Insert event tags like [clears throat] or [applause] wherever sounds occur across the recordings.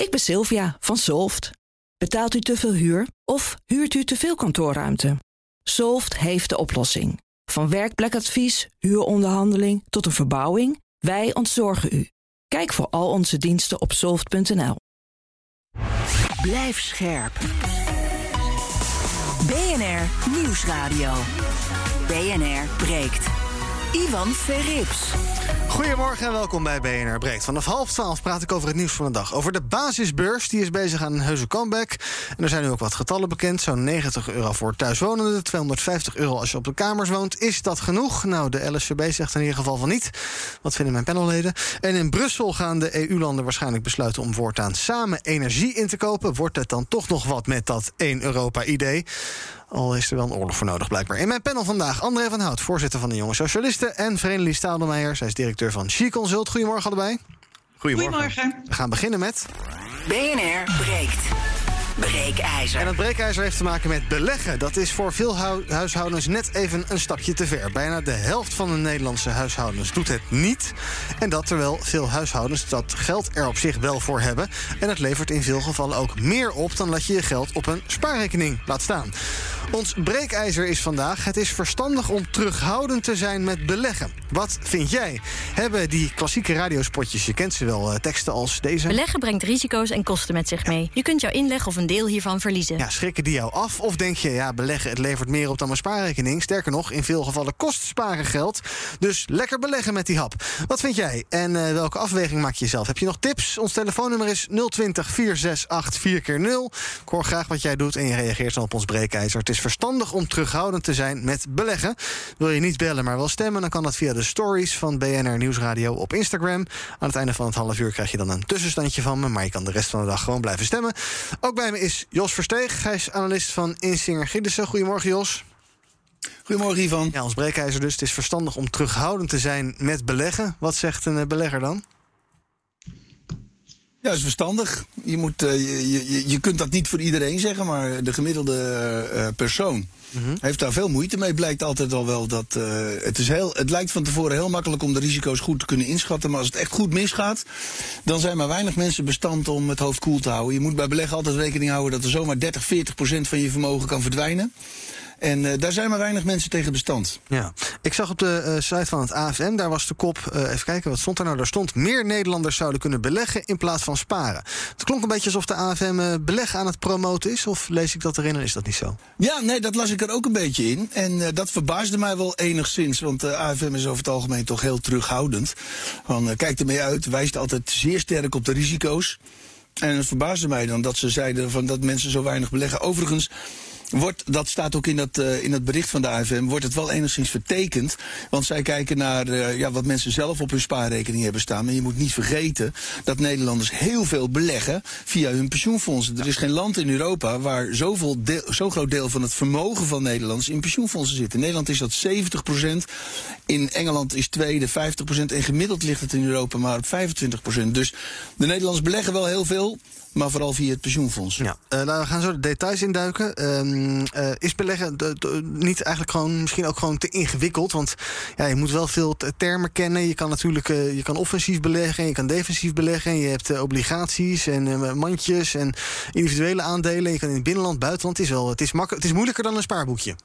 Ik ben Sylvia van Solft. Betaalt u te veel huur of huurt u te veel kantoorruimte? Solft heeft de oplossing. Van werkplekadvies, huuronderhandeling tot een verbouwing, wij ontzorgen u. Kijk voor al onze diensten op soft.nl. Blijf scherp. BNR Nieuwsradio. BNR breekt. Ivan Verrips. Goedemorgen en welkom bij BNR Breekt. Vanaf half twaalf praat ik over het nieuws van de dag. Over de basisbeurs, die is bezig aan een heuse comeback. En er zijn nu ook wat getallen bekend. Zo'n 90 euro voor thuiswonenden, 250 euro als je op de kamers woont. Is dat genoeg? Nou, de LSVB zegt in ieder geval van niet. Wat vinden mijn panelleden? En in Brussel gaan de EU-landen waarschijnlijk besluiten... om voortaan samen energie in te kopen. Wordt het dan toch nog wat met dat 1 Europa-idee? Al is er wel een oorlog voor nodig, blijkbaar. In mijn panel vandaag André van Hout, voorzitter van de Jonge Socialisten... en Vrenelie Stadelmeijer, zij is directeur van She Consult. Goedemorgen allebei. Goedemorgen. Goedemorgen. We gaan beginnen met... BNR breekt. Breekijzer. En dat breekijzer heeft te maken met beleggen. Dat is voor veel huishoudens net even een stapje te ver. Bijna de helft van de Nederlandse huishoudens doet het niet. En dat terwijl veel huishoudens dat geld er op zich wel voor hebben. En het levert in veel gevallen ook meer op dan dat je je geld op een spaarrekening laat staan. Ons breekijzer is vandaag: het is verstandig om terughoudend te zijn met beleggen. Wat vind jij? Hebben die klassieke radiospotjes, je kent ze wel, eh, teksten als deze? Beleggen brengt risico's en kosten met zich mee. Je kunt jouw inleg of een deel hiervan verliezen. Ja, schrikken die jou af? Of denk je, ja, beleggen, het levert meer op dan mijn spaarrekening? Sterker nog, in veel gevallen kost sparen geld. Dus lekker beleggen met die hap. Wat vind jij? En uh, welke afweging maak je zelf? Heb je nog tips? Ons telefoonnummer is 020 468 4 keer 0 Ik hoor graag wat jij doet en je reageert dan op ons breekijzer. Het is verstandig om terughoudend te zijn met beleggen. Wil je niet bellen, maar wel stemmen, dan kan dat via de stories van BNR Nieuwsradio op Instagram. Aan het einde van het half uur krijg je dan een tussenstandje van me, maar je kan de rest van de dag gewoon blijven stemmen. Ook bij me is Jos Versteeg. Hij is analist van Insinger Giddessen. Goedemorgen, Jos. Goedemorgen, Ivan. Ja, ons breekijzer dus. Het is verstandig om terughoudend te zijn met beleggen. Wat zegt een eh, belegger dan? Ja, dat is verstandig. Je, moet, uh, je, je, je, kunt dat niet voor iedereen zeggen, maar de gemiddelde uh, persoon mm heeft daar veel moeite mee. Blijkt altijd al wel dat het, is heel, het lijkt van tevoren heel makkelijk om de risico's goed te kunnen inschatten. Maar als het echt goed misgaat, dan zijn maar weinig mensen bestand om het hoofd koel te houden. Je moet bij beleggen altijd rekening houden dat er zomaar 30, 40 procent van je vermogen kan verdwijnen. En uh, daar zijn maar weinig mensen tegen bestand. Ja, ik zag op de uh, site van het AFM, daar was de kop, uh, even kijken, wat stond er nou? Daar stond meer Nederlanders zouden kunnen beleggen in plaats van sparen. Het klonk een beetje alsof de AFM beleggen aan het promoten is, of lees ik dat erin en is dat niet zo? Ja, nee, dat las ik er ook een beetje in. En dat verbaasde mij wel enigszins, want de AFM is over het algemeen toch heel terughoudend. Van, kijk ermee uit, wijst altijd zeer sterk op de risico's. En het verbaasde mij dan dat ze zeiden van dat mensen zo weinig beleggen. Overigens wordt, dat staat ook in dat, uh, in het bericht van de AFM, wordt het wel enigszins vertekend. Want zij kijken naar uh, ja, wat mensen zelf op hun spaarrekening hebben staan. Maar je moet niet vergeten dat Nederlanders heel veel beleggen via hun pensioenfondsen. Er is geen land in Europa waar zoveel deel, zo groot deel van het vermogen van Nederlanders in pensioenfondsen zit. In Nederland is dat 70% In Engeland is tweede 50% En gemiddeld ligt het in Europa maar op 25% Dus de Nederlanders beleggen wel heel veel maar vooral via het pensioenfonds. Ja, uh, nou, we gaan zo de details induiken. Uh, uh, is beleggen niet eigenlijk gewoon misschien ook gewoon te ingewikkeld? Want ja, je moet wel veel termen kennen. Je kan natuurlijk je kan offensief beleggen, je kan defensief beleggen. Je hebt obligaties en mandjes en individuele aandelen. Je kan in het binnenland, buitenland. Het is, wel, het is, het is moeilijker dan een spaarboekje.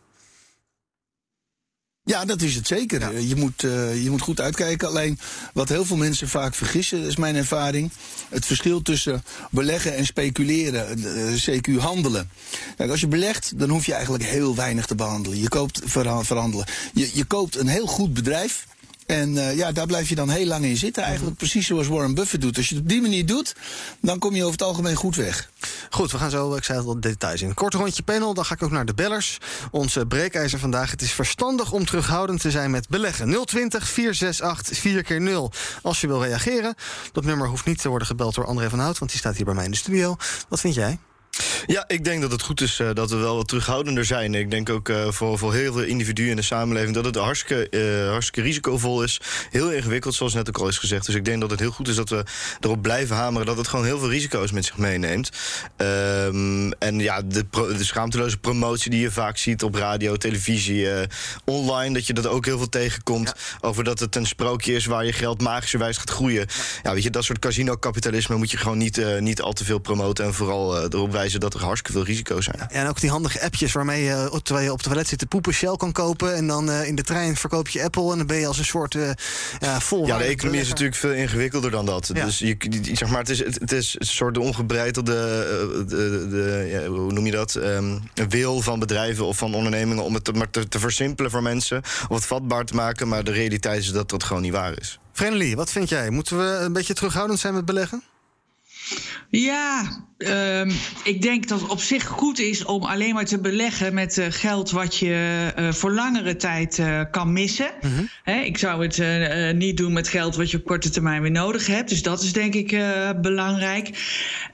Ja, dat is het zeker. Je, moet, uh, je moet goed uitkijken. Alleen wat heel veel mensen vaak vergissen, is mijn ervaring. Het verschil tussen beleggen en speculeren, uh, eh, CQ handelen. Kijk, als je belegt, dan hoef je eigenlijk heel weinig te behandelen. Je koopt verhandelen. Je, je koopt een heel goed bedrijf. En uh, ja, daar blijf je dan heel lang in zitten. Eigenlijk precies zoals Warren Buffett doet. Als je het op die manier doet, dan kom je over het algemeen goed weg. Goed, we gaan zo, ik zei het al, details in. Kort rondje panel, dan ga ik ook naar de bellers. Onze breekijzer vandaag. Het is verstandig om terughoudend te zijn met beleggen. 020 468 4 keer 0 Als je wil reageren. Dat nummer hoeft niet te worden gebeld door André van Hout, want die staat hier bij mij in de studio. Wat vind jij? Ja, ik denk dat het goed is uh, dat we wel wat terughoudender zijn. Ik denk ook uh, voor, voor heel veel individuen in de samenleving dat het hartstikke, uh, hartstikke risicovol is. Heel ingewikkeld, zoals net ook al is gezegd. Dus ik denk dat het heel goed is dat we erop blijven hameren dat het gewoon heel veel risico's met zich meeneemt. Um, en ja, de, de, schaamteloze promotie die je vaak ziet op radio, televisie, online, dat je dat ook heel veel tegenkomt. Ja. Over dat het een sprookje is waar je geld magischerwijs gaat groeien. Ja, ja weet je, dat soort casino-kapitalisme moet je gewoon niet, niet al te veel promoten en vooral erop wijzen dat er hartstikke veel risico's zijn. Ja, en ook die handige appjes waarmee je terwijl je op het toilet zit te poepen Shell kan kopen. En dan uh, in de trein verkoop je Apple. En dan ben je als een soort uh, ja, vol. Ja, de economie is natuurlijk veel ingewikkelder dan dat. Ja. Dus je, zeg maar, het is, het is een soort ongebreidelde, uh, de, de, ja, hoe noem je dat? Um, wil van bedrijven of van ondernemingen om het te, maar te, te versimpelen voor mensen. Of het vatbaar te maken. Maar de realiteit is dat dat gewoon niet waar is. Friendly, wat vind jij? Moeten we een beetje terughoudend zijn met beleggen? Ja, um, ik denk dat het op zich goed is om alleen maar te beleggen met uh, geld wat je uh, voor langere tijd uh, kan missen. Mm -hmm. He, ik zou het niet doen met geld wat je op korte termijn weer nodig hebt. Dus dat is denk ik belangrijk.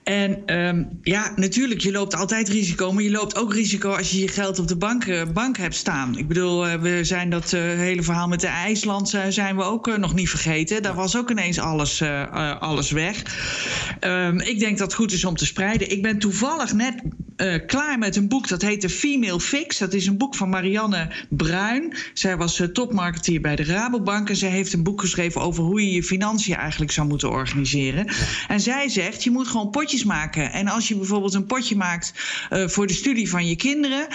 En um, ja, natuurlijk, je loopt altijd risico. Maar je loopt ook risico als je je geld op de bank, bank hebt staan. Ik bedoel, we zijn dat hele verhaal met de IJsland zijn we ook nog niet vergeten. Daar was ook ineens alles, alles weg. Um, ik denk dat het goed is om te Ik ben toevallig net uh, klaar met een boek dat heet The Female Fix. Dat is een boek van Marianne Bruin. Zij was uh, topmarketeer bij de Rabobank. En zij heeft een boek geschreven over hoe je je financiën eigenlijk zou moeten organiseren. Ja. En zij zegt, je moet gewoon potjes maken. En als je bijvoorbeeld een potje maakt uh, voor de studie van je kinderen.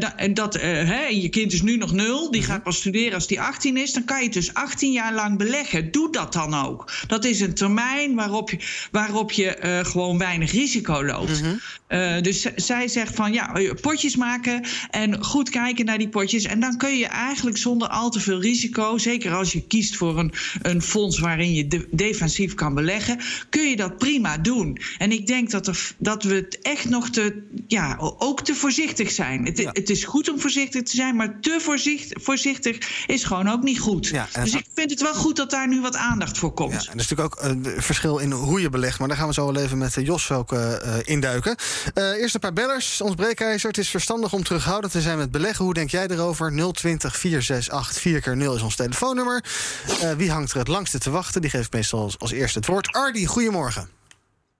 dat, dat hè, je kind is nu nog nul. Die gaat pas studeren als die 18 is. Dan kan je het dus 18 jaar lang beleggen. Doe dat dan ook. Dat is een termijn waarop je, waarop je gewoon weinig risico loopt. Mm -hmm. Dus zij zegt van ja, potjes maken en goed kijken naar die potjes. En dan kun je eigenlijk zonder al te veel risico, zeker als je kiest voor een, een fonds waarin je de, defensief kan beleggen, kun je dat prima doen. En ik denk dat, er, dat we het echt nog te, ja, ook te voorzichtig zijn. Het, ja. het is goed om voorzichtig te zijn, maar te voorzichtig, voorzichtig is gewoon ook niet goed. Ja, dus ik vind het wel goed dat daar nu wat aandacht voor komt. Ja, en er is natuurlijk ook een verschil in hoe je belegt, maar daar gaan we zo wel even met Jos ook uh, induiken. Uh, eerst een paar bellers. Ons breekijzer. Het is verstandig om terughoudend te zijn met beleggen. Hoe denk jij erover? 020 468 4 keer 0 is ons telefoonnummer. Uh, wie hangt er het langste te wachten? Die geeft meestal als, als eerste het woord. Ardi, goedemorgen.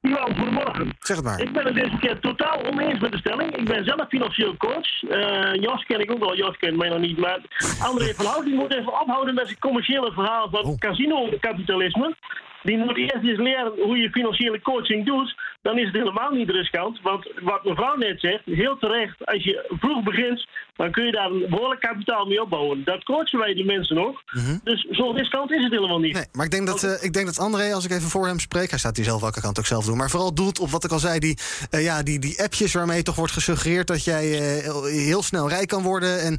Ja, goedemorgen. Zeg het maar. Ik ben het deze keer totaal oneens met de stelling. Ik ben zelf financieel coach. Uh, Jos ken ik ook wel, Jos kent mij nog niet. Maar André van Hout moet even ophouden met zijn commerciële verhaal van oh. casino-kapitalisme. Die moet eerst eens leren hoe je financiële coaching doet. Dan is het helemaal niet riskant. Want wat mevrouw net zegt, heel terecht, als je vroeg begint, dan kun je daar een behoorlijk kapitaal mee opbouwen. Dat coachen wij die mensen nog. Mm -hmm. Dus zo riskant is het helemaal niet. Nee, maar ik denk dat, uh, ik denk dat André, als ik even voor hem spreek, hij staat hier zelf welke kant ook zelf doen, maar vooral doelt op wat ik al zei, die, uh, ja, die, die appjes waarmee toch wordt gesuggereerd dat jij uh, heel snel rijk kan worden en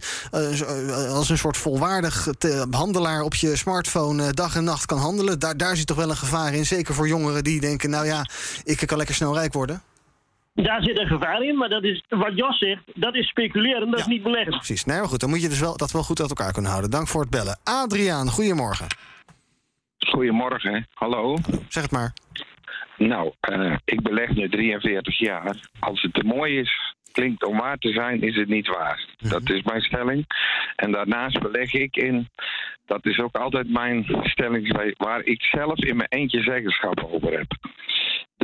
als een soort volwaardig handelaar op je smartphone dag en nacht kan handelen. Daar, daar zit toch wel een gevaar in. Zeker voor jongeren die denken, nou ja, ik kan lekker snel rijk worden. Daar zit een gevaar in, maar dat is wat Jos zegt, dat is speculeren, dat ja, is niet beleggen. Precies. Nee, maar goed, dan moet je dus wel, dat wel goed uit elkaar kunnen houden. Dank voor het bellen. Adriaan, goedemorgen. Goedemorgen, hallo. Zeg het maar. Nou, uh, ik beleg nu 43 jaar. Als het te mooi is, klinkt om waar te zijn, is het niet waar. Mm -hmm. Dat is mijn stelling. En daarnaast beleg ik in, dat is ook altijd mijn stelling, waar ik zelf in mijn eentje zeggenschap over heb.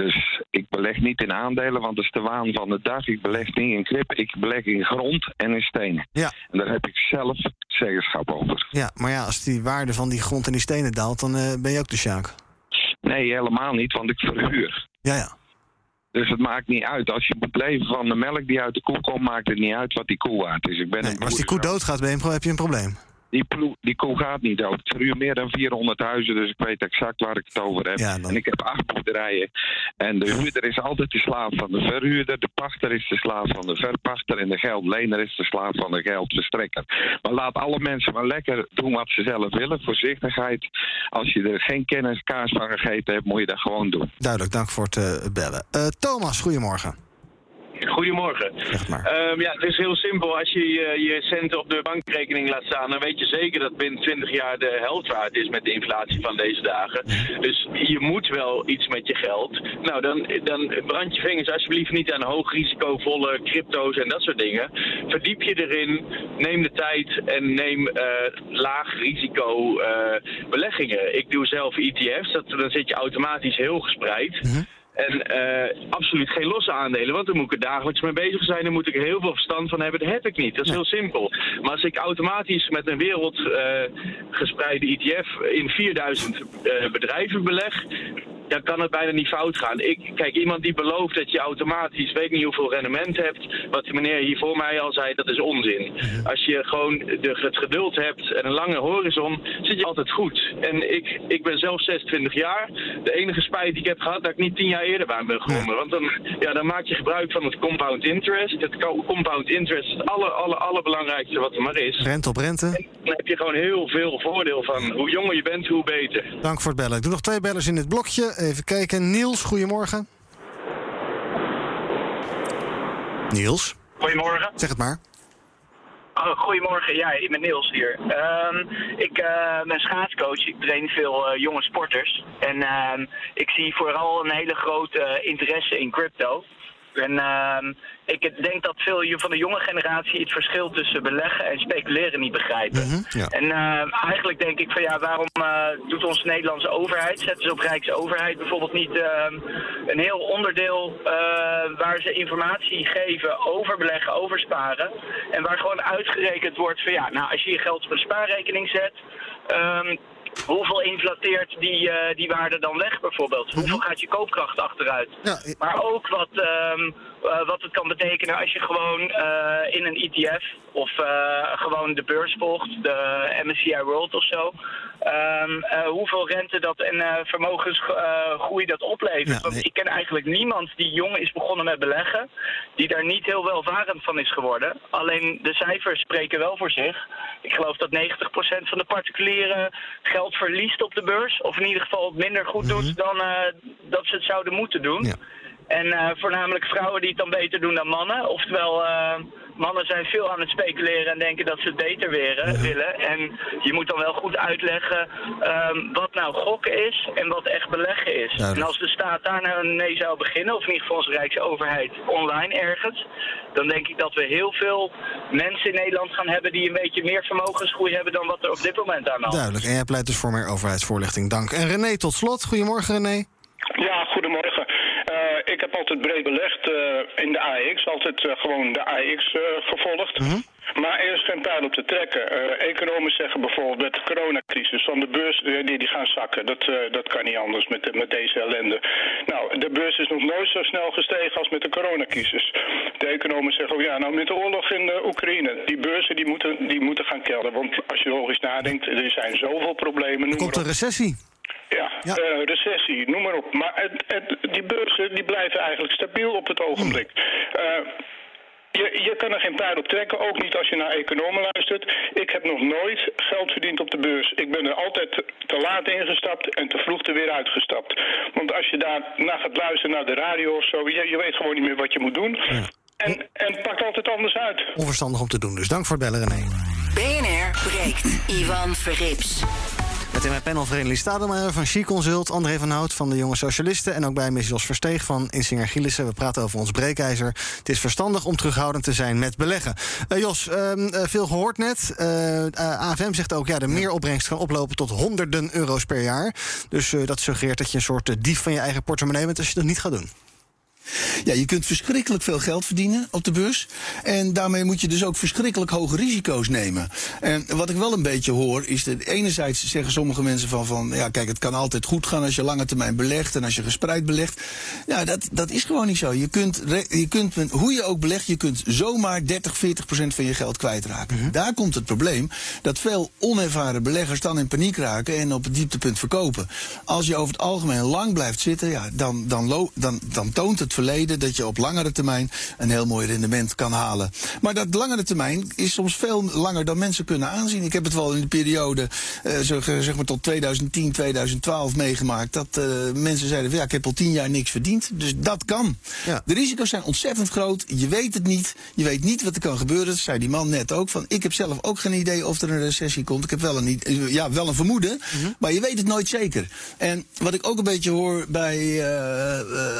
Dus ik beleg niet in aandelen, want dat is de waan van de dag. Ik beleg niet in krip, ik beleg in grond en in stenen. Ja. En daar heb ik zelf zeggenschap over. Ja, maar ja, als die waarde van die grond en die stenen daalt, dan uh, ben je ook de sjaak. Nee, helemaal niet, want ik verhuur. Ja, ja. Dus het maakt niet uit. Als je moet leven van de melk die uit de koe komt, maakt het niet uit wat die koe waard is. Ik ben nee, maar als die koe doodgaat, ben je, heb je een probleem. Die, ploe, die koe gaat niet dood. Ik verhuur meer dan 400 huizen, dus ik weet exact waar ik het over heb. Ja, dan... En ik heb acht boerderijen. En de huurder is altijd de slaaf van de verhuurder. De pachter is de slaaf van de verpachter. En de geldlener is de slaaf van de geldverstrekker. Maar laat alle mensen maar lekker doen wat ze zelf willen. Voorzichtigheid. Als je er geen kennis kaas van gegeten hebt, moet je dat gewoon doen. Duidelijk, dank voor het uh, bellen. Uh, Thomas, goedemorgen. Goedemorgen. Ehm, ja, het is heel simpel. Als je je, je centen op de bankrekening laat staan, dan weet je zeker dat binnen 20 jaar de helft waard is met de inflatie van deze dagen. Dus je moet wel iets met je geld. Nou, dan, dan brand je vingers alsjeblieft niet aan hoogrisicovolle crypto's en dat soort dingen. Verdiep je erin, neem de tijd en neem eh, laag risico eh, beleggingen. Ik doe zelf ETF's, dat, dan zit je automatisch heel gespreid. En eh, absoluut geen losse aandelen, want dan moet ik er dagelijks mee bezig zijn. Dan moet ik er heel veel verstand van hebben. Dat heb ik niet. Dat is heel simpel. Maar als ik automatisch met een wereldgespreide ETF in 4000 eh, bedrijven beleg, dan kan het bijna niet fout gaan. Ik, kijk, iemand die belooft dat je automatisch weet niet hoeveel rendement hebt, wat de meneer hier voor mij al zei, dat is onzin. Als je gewoon de, het geduld hebt en een lange horizon, zit je altijd goed. En ik, ik ben zelf 26 jaar. De enige spijt die ik heb gehad, dat ik niet 10 jaar eerder bij ben gekomen. Want dan, ja, dan maak je gebruik van het compound interest. Het co- compound interest is het aller, aller, allerbelangrijkste wat er maar is. Rente op rente. Dan heb je gewoon heel veel voordeel van. Hoe jonger je bent, hoe beter. Dank voor het bellen. Ik doe nog twee bellers in dit blokje. Even kijken. Niels, goedemorgen. Niels, Goedemorgen. zeg het maar. Oh, goedemorgen, ja, ik ben Niels hier. Ehm, ik eh, ben schaatscoach, ik train veel eh, jonge sporters. En ehm, ik zie vooral een hele grote eh, interesse in crypto. En ehm, ik denk dat veel van de jonge generatie het verschil tussen beleggen en speculeren niet begrijpen. ja. En eh, eigenlijk denk ik van ja, waarom eh, doet onze Nederlandse overheid, zetten ze op Rijksoverheid bijvoorbeeld niet ehm, een heel onderdeel eh, waar ze informatie geven over beleggen, over sparen. En waar gewoon uitgerekend wordt van ja, nou als je je geld op een spaarrekening zet. ehm, Hoeveel inflateert die, eh, die waarde dan weg bijvoorbeeld? Hoeveel gaat je koopkracht achteruit? Maar ook wat, ehm, eh, wat het kan betekenen als je gewoon eh, in een ETF of eh, gewoon de beurs volgt, de MSCI World of zo. ehm, eh, hoeveel rente dat en vermogensgroei dat oplevert. Want ik ken eigenlijk niemand die jong is begonnen met beleggen, die daar niet heel welvarend van is geworden. Alleen de cijfers spreken wel voor zich. Ik geloof dat 90% van de particulieren geld verliest op de beurs. Of in ieder geval minder goed doet dan eh, dat ze het zouden moeten doen. En eh, voornamelijk vrouwen die het dan beter doen dan mannen. Oftewel, eh, mannen zijn veel aan het speculeren en denken dat ze het beter weren, willen. En je moet dan wel goed uitleggen ehm, wat nou gokken is en wat echt beleggen is. En als de staat daar nou mee zou beginnen, of in ieder geval onze Rijksoverheid online ergens, dan denk ik dat we heel veel mensen in Nederland gaan hebben die een beetje meer vermogensgroei hebben dan wat er op dit moment aan de hand is. Duidelijk. En jij pleit dus voor meer overheidsvoorlichting. Dank. En René, tot slot. Goedemorgen, René. Ja, goedemorgen. Ik heb altijd breed belegd eh, in de AX, altijd eh, gewoon de AX eh, gevolgd. Maar er is geen pijl op te trekken. Eh, economen zeggen bijvoorbeeld met de coronacrisis van de beurs die, die gaan zakken. Dat, dat kan niet anders met, de- met deze ellende. Nou, de beurs is nog nooit zo snel gestegen als met de coronacrisis. De economen zeggen ja, nou met de oorlog in de Oekraïne, die beurzen die moeten, die moeten gaan kelderen. Want als je logisch nadenkt, er zijn zoveel problemen. Er komt een recessie. Ja, eh, recessie, noem maar op. Maar het, het, die beurzen die blijven eigenlijk stabiel op het ogenblik. Eh, je, je kan er geen pijl op trekken, ook niet als je naar economen luistert. Ik heb nog nooit geld verdiend op de beurs. Ik ben er altijd te- laat ingestapt en te vroeg er weer uitgestapt. Want als je daar naar gaat luisteren naar de radio of zo, je, je weet gewoon niet meer wat je moet doen. En, en het pakt altijd anders uit. Onverstandig om te doen. Dus dank voor het bellen, René. BNR breekt. Ivan Verrips. Met in mijn panel Vereniging Stademeyer van She Consult... André van Hout van de Jonge Socialisten... en ook bij Miss Jos Versteeg van Insinger Gielissen. We praten over ons breekijzer. Het is verstandig om terughoudend te zijn met beleggen. Eh, Jos, ehm, eh, veel gehoord net. Eh, eh, AFM zegt ook... ja, de meeropbrengst kan oplopen tot honderden euro's per jaar. Dus dat suggereert dat je een soort dief van je eigen portemonnee bent... als je dat niet gaat doen. Ja, je kunt verschrikkelijk veel geld verdienen op de beurs. En daarmee moet je dus ook verschrikkelijk hoge risico's nemen. En wat ik wel een beetje hoor, is dat enerzijds zeggen sommige mensen van, van ja, kijk, het kan altijd goed gaan als je lange termijn belegt en als je gespreid belegt. Ja, dat, dat is gewoon niet zo. Je kunt, je kunt hoe je ook belegt, je kunt zomaar 30, 40 procent van je geld kwijtraken. Daar komt het probleem dat veel onervaren beleggers dan in paniek raken en op het dieptepunt verkopen. Als je over het algemeen lang blijft zitten, ja, dan, dan, dan, dan toont het verleden dat je op langere termijn een heel mooi rendement kan halen. Maar dat langere termijn is soms veel langer dan mensen kunnen aanzien. Ik heb het wel in de periode uh, zo, zeg maar tot 2010, 2012 meegemaakt. Dat uh, mensen zeiden: van, ja, ik heb al tien jaar niks verdiend. Dus dat kan. Ja. De risico's zijn ontzettend groot. Je weet het niet. Je weet niet wat er kan gebeuren. Dat zei die man net ook. Van, ik heb zelf ook geen idee of er een recessie komt. Ik heb wel een, ja, wel een vermoeden. Maar je weet het nooit zeker. En wat ik ook een beetje hoor bij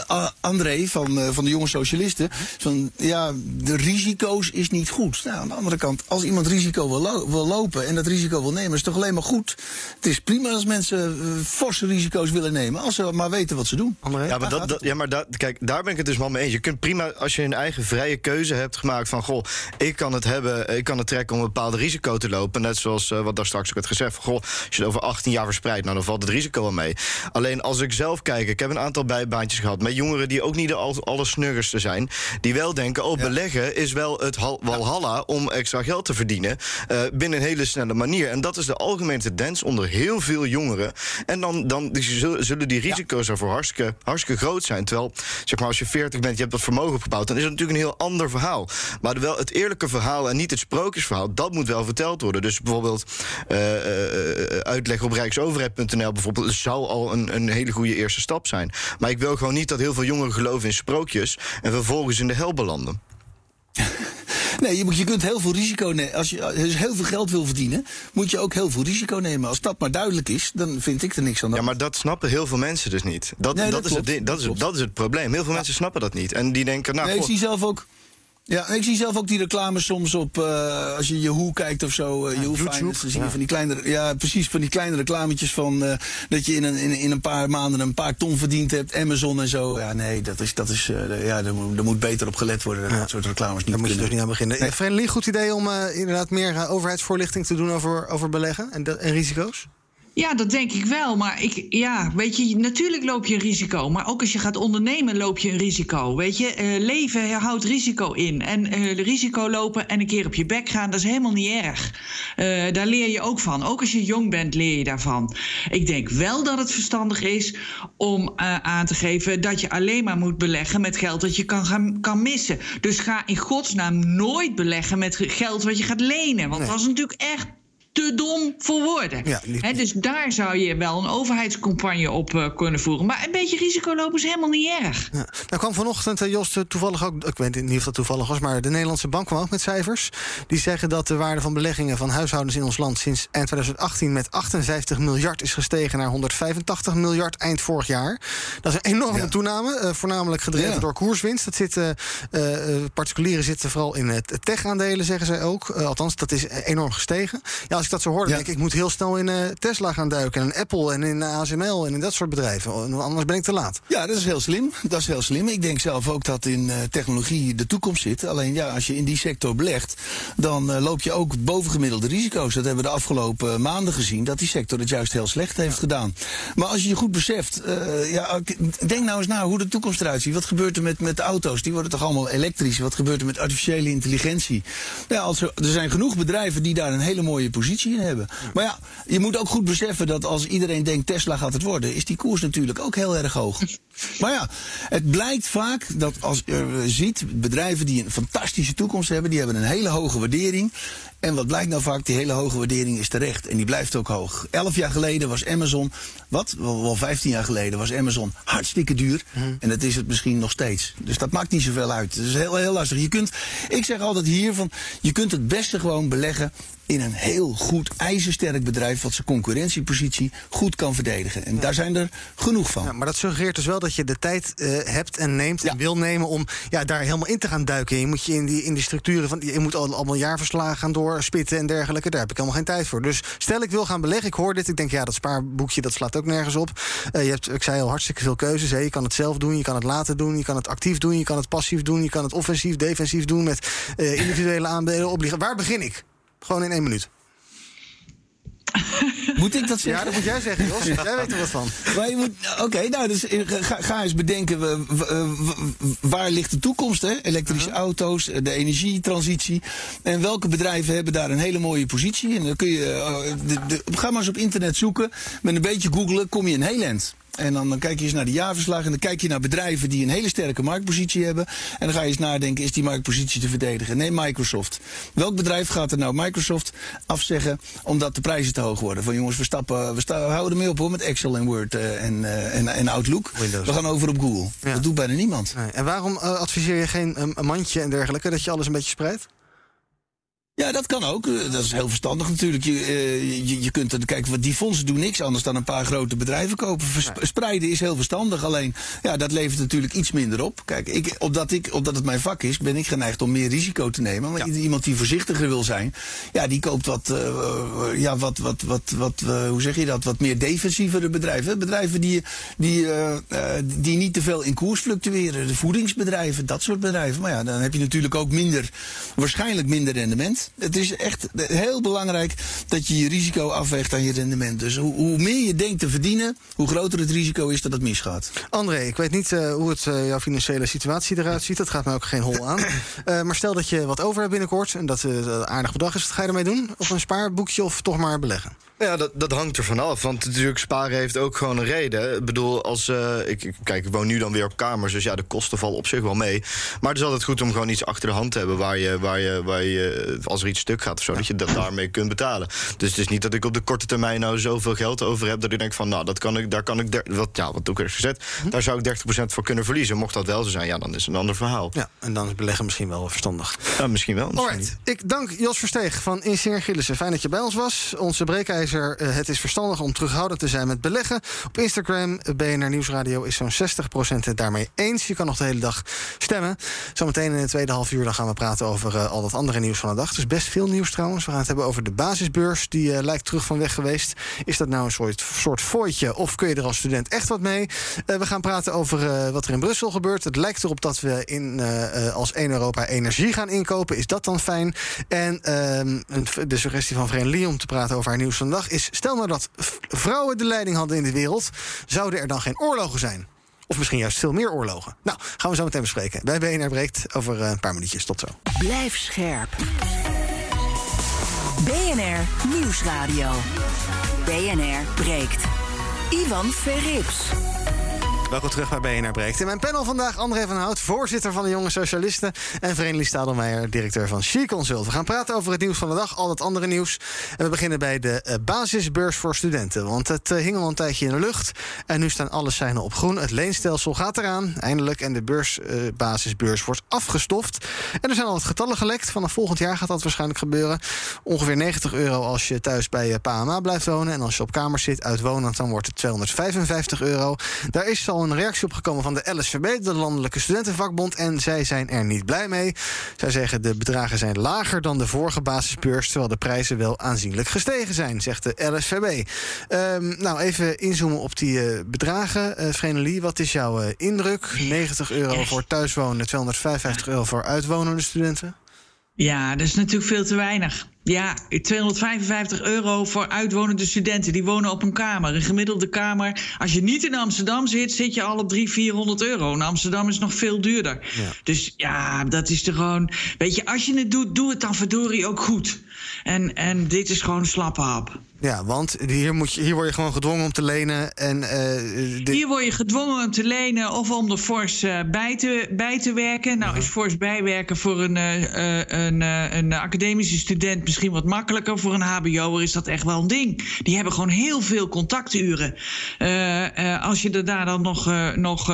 uh, André van, van de jonge socialisten. Van ja, de risico's is niet goed. Nou, aan de andere kant, als iemand risico wil, lo wil lopen en dat risico wil nemen, is toch alleen maar goed. Het is prima als mensen forse risico's willen nemen. Als ze maar weten wat ze doen. André? Ja, maar, dat, dat, ja, maar dat, kijk, daar ben ik het dus wel mee eens. Je kunt prima, als je een eigen vrije keuze hebt gemaakt van goh, ik kan het hebben, ik kan het trekken om een bepaald risico te lopen. Net zoals wat daar straks ook werd gezegd. Van, goh, als je het over 18 jaar verspreidt, nou dan valt het risico wel mee. Alleen als ik zelf kijk, ik heb een aantal bijbaantjes gehad met jongeren die ook niet de allersnuggerste zijn. Die wel denken, oh, beleggen is wel het walhalla om extra geld te verdienen. Uh, binnen een hele snelle manier. En dat is de algemene tendens onder heel veel jongeren. En dan, dan zullen die risico's ervoor hartstikke, hartstikke groot zijn. Terwijl, zeg maar, als je 40 bent, je hebt dat vermogen opgebouwd, dan is het natuurlijk een heel ander verhaal. Maar wel het eerlijke verhaal en niet het sprookjesverhaal, dat moet wel verteld worden. Dus bijvoorbeeld uh, uh, uitleg op rijksoverheid.nl bijvoorbeeld zou al een, een hele goede eerste stap zijn. Maar ik wil gewoon niet dat heel veel jongeren geloven in sprookjes en vervolgens in de hel belanden. [laughs] Nee, je, je kunt heel veel risico nemen. Als je dus heel veel geld wil verdienen, moet je ook heel veel risico nemen. Als dat maar duidelijk is, dan vind ik er niks aan. Ja, maar dat snappen heel veel mensen dus niet. Dat, Nee, dat, dat is, het, dat, is, het- dat is het probleem. Heel veel mensen snappen dat niet. En die denken, nou, nee, ik zie zelf ook. Ja, ik zie zelf ook die reclames soms op, eh, als je Yahoo kijkt of zo, eh, Yahoo Finance, dan zie je ja. van die kleine, ja precies, van die kleine reclametjes van eh, dat je in een, in, in een paar maanden een paar ton verdiend hebt, Amazon en zo. Ja, nee, dat is, dat is, eh, ja, daar moet, daar moet beter op gelet worden. Dat soort reclames niet Daar moet je dus niet aan beginnen. Nee. Friendly, goed idee om inderdaad meer overheidsvoorlichting te doen over, over beleggen en, en risico's? Ja, dat denk ik wel. Maar ik, ja, weet je, natuurlijk loop je een risico. Maar ook als je gaat ondernemen, loop je een risico. Weet je, Eh, leven houdt risico in. En eh, risico lopen en een keer op je bek gaan, dat is helemaal niet erg. Eh, daar leer je ook van. Ook als je jong bent, leer je daarvan. Ik denk wel dat het verstandig is om aan te geven dat je alleen maar moet beleggen met geld dat je kan, gaan, kan missen. Dus ga in godsnaam nooit beleggen met geld wat je gaat lenen. Want dat is natuurlijk echt te dom voor woorden. Ja, niet- Hè, dus daar zou je wel een overheidscampagne op eh, kunnen voeren. Maar een beetje risico lopen is helemaal niet erg. Ja. Nou kwam vanochtend, eh, Jos, eh, toevallig ook... Ik weet niet of dat toevallig was, maar de Nederlandse Bank kwam ook met cijfers. Die zeggen dat de waarde van beleggingen van huishoudens in ons land... sinds eind 2018 met 58 miljard is gestegen naar 185 miljard eind vorig jaar. Dat is een enorme Ja. toename, eh, voornamelijk gedreven Ja. door koerswinst. Dat zit, eh, eh, eh, particulieren zitten vooral in het tech-aandelen, zeggen zij ook. Althans, dat is enorm gestegen. Ja, als ik dat zo hoor, dan Ja. denk ik... ik moet heel snel in eh, Tesla gaan duiken... en in Apple en in ASML en in dat soort bedrijven. Anders ben ik te laat. Ja, dat is heel slim. Dat is heel slim. Ik denk zelf ook dat in eh, technologie de toekomst zit. Alleen ja, als je in die sector belegt, dan eh, loop je ook bovengemiddelde risico's. Dat hebben we de afgelopen maanden gezien, dat die sector het juist heel slecht heeft gedaan. Maar als je je goed beseft, ja, denk nou eens na hoe de toekomst eruit ziet. Wat gebeurt er met, met de auto's? Die worden toch allemaal elektrisch? Wat gebeurt er met artificiële intelligentie? Ja, als er, er zijn genoeg bedrijven die daar een hele mooie positie in hebben. Maar ja, je moet ook goed beseffen dat als iedereen denkt Tesla gaat het worden, is die koers natuurlijk ook heel erg hoog. [laughs] Maar ja, het blijkt vaak dat als je ziet bedrijven die een fantastische toekomst hebben, die hebben een hele hoge waardering. En wat blijkt nou vaak, die hele hoge waardering is terecht. En die blijft ook hoog. Elf jaar geleden was Amazon, wat? Wel, 15 jaar geleden was Amazon hartstikke duur. En dat is het misschien nog steeds. Dus dat maakt niet zoveel uit. Het is heel, heel lastig. Je kunt, ik zeg altijd hier van, je kunt het beste gewoon beleggen in een heel goed, ijzersterk bedrijf... wat zijn concurrentiepositie goed kan verdedigen. En daar zijn er genoeg van. Ja, maar dat suggereert dus wel dat je de tijd eh, hebt en neemt en wil nemen om ja, daar helemaal in te gaan duiken. Je moet je in die, in die structuren van. Je moet al, allemaal jaarverslagen gaan doorspitten en dergelijke. Daar heb ik helemaal geen tijd voor. Dus stel ik wil gaan beleggen, ik hoor dit. Ik denk, ja, dat spaarboekje dat slaat ook nergens op. Eh, je hebt, ik zei al, hartstikke veel keuzes. Hè. Je kan het zelf doen, je kan het laten doen, je kan het actief doen, je kan het passief doen, je kan het offensief, defensief doen met eh, individuele [laughs] aandelen, obligaties. Waar begin ik? Gewoon in één minuut. [laughs] Moet ik dat Ja, zeggen? dat moet jij zeggen, Jos. [laughs] Jij weet er wat van. Oké, nou, dus eh, ga, ga eens bedenken, w- w- w- waar ligt de toekomst? Hè? Elektrische auto's, de energietransitie. En welke bedrijven hebben daar een hele mooie positie? En dan kun je, eh, de, de, ga maar eens op internet zoeken. Met een beetje googlen kom je een heel eind. En dan, dan kijk je eens naar de jaarverslagen. En dan kijk je naar bedrijven die een hele sterke marktpositie hebben. En dan ga je eens nadenken, is die marktpositie te verdedigen? Nee, Microsoft. Welk bedrijf gaat er nou Microsoft afzeggen omdat de prijzen te hoog worden? Van jongens, we, stappen, we, sta, we houden ermee op hoor met Excel en Word eh, en, eh, en, en Outlook. We gaan over op Google. Dat doet bijna niemand. Nee. En waarom eh, adviseer je geen een mandje en dergelijke, dat je alles een beetje spreidt? Ja, dat kan ook. Eh, Dat is heel verstandig natuurlijk. Je, eh, je, je kunt er, kijk, wat die fondsen doen niks anders dan een paar grote bedrijven kopen. Vers- Spreiden is heel verstandig. Alleen, ja, dat levert natuurlijk iets minder op. Kijk, ik, opdat, ik, opdat het mijn vak is, ben ik geneigd om meer risico te nemen. Maar iemand die voorzichtiger wil zijn, ja, die koopt wat, eh, ja, wat, wat, wat, wat hoe zeg je dat, wat meer defensievere bedrijven. Bedrijven die, die, die niet te veel in koers fluctueren. De voedingsbedrijven, dat soort bedrijven. Maar ja, dan heb je natuurlijk ook minder, waarschijnlijk minder rendement. Het is echt heel belangrijk dat je je risico afweegt aan je rendement. Dus hoe, hoe meer je denkt te verdienen, hoe groter het risico is dat het misgaat. André, ik weet niet eh, hoe het, eh, jouw financiële situatie eruit ziet. Dat gaat mij ook geen hol aan. [clears throat] Eh, maar stel dat je wat over hebt binnenkort en dat het een aardig bedrag is. Wat ga je ermee doen? Of een spaarboekje of toch maar beleggen? Ja, dat, dat hangt er vanaf. Want natuurlijk, sparen heeft ook gewoon een reden. Ik bedoel, als eh, ik, ik- kijk, ik woon nu dan weer op kamers. Dus ja, de kosten vallen op zich wel mee. Maar het is altijd goed om gewoon iets achter de hand te hebben. Waar je, waar je, waar je als er iets stuk gaat of zo, dat je dat daarmee kunt betalen. Dus het is niet dat ik op de korte termijn nou zoveel geld over heb. Dat ik denk van, nou, dat kan ik, daar kan ik. Wat, ja, wat ook is gezet. Daar zou ik 30% voor kunnen verliezen. Mocht dat wel zo zijn, ja, dan is het een ander verhaal. Ja, en dan is beleggen misschien wel verstandig. Ja, misschien wel. Misschien Alright, ik dank Jos Versteeg van Insinger Gillissen. Fijn dat je bij ons was. Onze breekijzer, eh, het is verstandig om terughoudend te zijn met beleggen. Op Instagram, eh, BNR Nieuwsradio, is zo'n 60% het daarmee eens. Je kan nog de hele dag stemmen. Zometeen in het tweede half uur dan gaan we praten over eh, al dat andere nieuws van de dag. Dus best veel nieuws trouwens. We gaan het hebben over de basisbeurs. Die eh, lijkt terug van weg geweest. Is dat nou een soort, soort fooitje? Of kun je er als student echt wat mee? Eh, we gaan praten over eh, wat er in Brussel gebeurt. Het lijkt erop dat we in, als 1 Europa energie gaan inkopen. Is dat dan fijn? En ehm, de suggestie van Verenigd Lee om te praten over haar nieuws van de dag is... stel nou dat vrouwen de leiding hadden in de wereld... zouden er dan geen oorlogen zijn? Of misschien juist veel meer oorlogen. Nou, gaan we zo meteen bespreken. Bij BNR breekt over eh, een paar minuutjes. Tot zo. Blijf scherp. BNR Nieuwsradio. BNR breekt. Ivan Verrips. Welkom terug bij BNR Breekt. In mijn panel vandaag André van Hout, voorzitter van de Jonge Socialisten... en Vereniging Stadelmeijer, directeur van She Consult. We gaan praten over het nieuws van de dag, al het andere nieuws. En we beginnen bij de eh, basisbeurs voor studenten. Want het eh, hing al een tijdje in de lucht. En nu staan alle seinen op groen. Het leenstelsel gaat eraan, eindelijk. En de beurs, eh, basisbeurs wordt afgestoft. En er zijn al wat getallen gelekt. Vanaf volgend jaar gaat dat waarschijnlijk gebeuren. Ongeveer 90 euro als je thuis bij je pa en ma blijft wonen. En als je op kamers zit, uitwonend, dan wordt het 255 euro. Daar is al een reactie op gekomen van de LSVB, de Landelijke Studentenvakbond. En zij zijn er niet blij mee. Zij zeggen de bedragen zijn lager dan de vorige basisbeurs. Terwijl de prijzen wel aanzienlijk gestegen zijn, zegt de LSVB. Ehm, nou, even inzoomen op die eh, bedragen. Vrenelie, wat is jouw eh, indruk? 90 euro voor thuiswonen, 255 euro voor uitwonende studenten? Ja, dat is natuurlijk veel te weinig. Ja, 255 euro voor uitwonende studenten. Die wonen op een kamer. Een gemiddelde kamer. Als je niet in Amsterdam zit, zit je al op 300, 400 euro. In Amsterdam is nog veel duurder. Dus ja, dat is er gewoon. Weet je, als je het doet, doe het dan verdorie ook goed. En, en dit is gewoon slappe hap. Ja, want hier, moet je, hier word je gewoon gedwongen om te lenen. En, eh, dit- Hier word je gedwongen om te lenen of om er fors eh, bij, te, bij te werken. Nou, is fors bijwerken voor een, eh, een, een academische student misschien wat makkelijker. Voor een HBO'er is dat echt wel een ding. Die hebben gewoon heel veel contacturen. Als je er daar dan nog, nog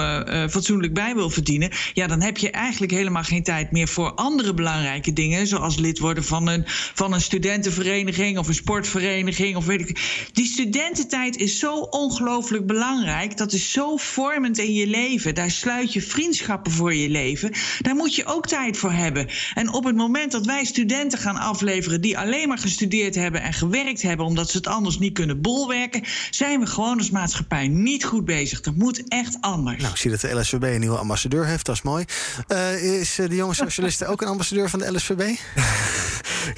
fatsoenlijk bij wil verdienen, ja, dan heb je eigenlijk helemaal geen tijd meer voor andere belangrijke dingen. Zoals lid worden van een, van een studentenvereniging of een sportvereniging. Of weet ik. Die studententijd is zo ongelooflijk belangrijk. Dat is zo vormend in je leven. Daar sluit je vriendschappen voor je leven. Daar moet je ook tijd voor hebben. En op het moment dat wij studenten gaan afleveren die alleen maar gestudeerd hebben en gewerkt hebben, omdat ze het anders niet kunnen bolwerken, zijn we gewoon als maatschappij niet goed bezig. Dat moet echt anders. Nou, ik zie dat de LSVB een nieuwe ambassadeur heeft, dat is mooi. Eh, is eh, de jonge socialisten ook een ambassadeur van de LSVB?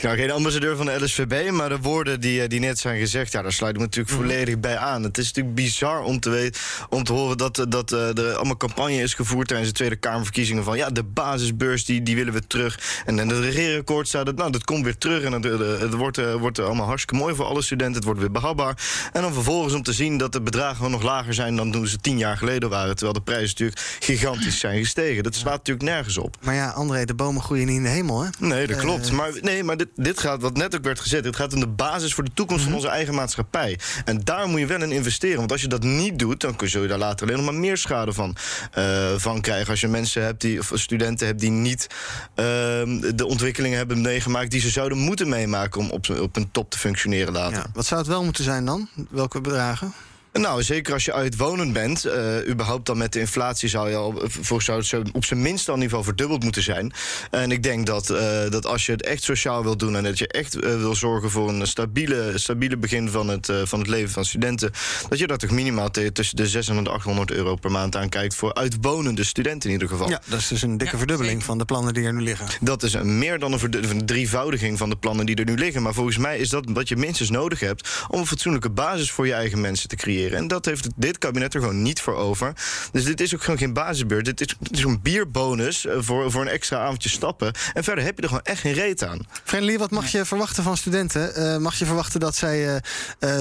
Nou, [laughs] geen ambassadeur van de LSVB, maar de woorden die, eh, die net zijn gezegd, ja, daar sluit ik me natuurlijk Mhm. volledig bij aan. Het is natuurlijk bizar om te, weten, om te horen dat, eh, dat eh, er allemaal campagne is gevoerd tijdens de Tweede Kamerverkiezingen van ja, de basisbeurs die, die willen we terug. En in het regeerakkoord staat het, nou, dat komt weer terug en het, het wordt, eh, wordt allemaal hartstikke mooi voor alle studenten. Het wordt weer behapbaar. En dan vervolgens om te zien dat de bedragen gewoon nog lager zijn dan toen ze tien jaar geleden waren. Terwijl de prijzen natuurlijk gigantisch zijn gestegen. Dat slaat natuurlijk nergens op. Maar ja, André, de bomen groeien niet in de hemel, hè? Nee, dat klopt. Maar, nee, maar dit, dit gaat, wat net ook werd gezet, dit gaat om de basis voor de toekomst van onze eigen maatschappij. En daar moet je wel in investeren. Want als je dat niet doet, dan kun je daar later alleen nog maar meer schade van, eh, van krijgen. Als je mensen hebt die, of studenten hebt die niet ehm, de ontwikkelingen hebben meegemaakt die ze zouden moeten meemaken om op, op een top te functioneren later. Wat zou het wel moeten zijn dan? Welke bedragen? Nou, zeker als je uitwonend bent, eh, überhaupt dan met de inflatie zou je al, volgens zou het op zijn minst al niveau verdubbeld moeten zijn. En ik denk dat, eh, dat als je het echt sociaal wil doen en dat je echt eh, wil zorgen voor een stabiele, stabiele begin van het, eh, van het leven van studenten, dat je daar toch minimaal tussen de 600 en 800 euro per maand aan kijkt voor uitwonende studenten in ieder geval. Ja, dat is dus een dikke verdubbeling van de plannen die er nu liggen. Dat is een meer dan een een drievoudiging van de plannen die er nu liggen. Maar volgens mij is dat wat je minstens nodig hebt om een fatsoenlijke basis voor je eigen mensen te creëren. En dat heeft dit kabinet er gewoon niet voor over. Dus dit is ook gewoon geen basisbeurt. Dit is, dit een bierbonus eh, voor, voor een extra avondje stappen. En verder heb je er gewoon echt geen reet aan. Friendly, wat mag je verwachten van studenten? Eh, mag je verwachten dat zij eh,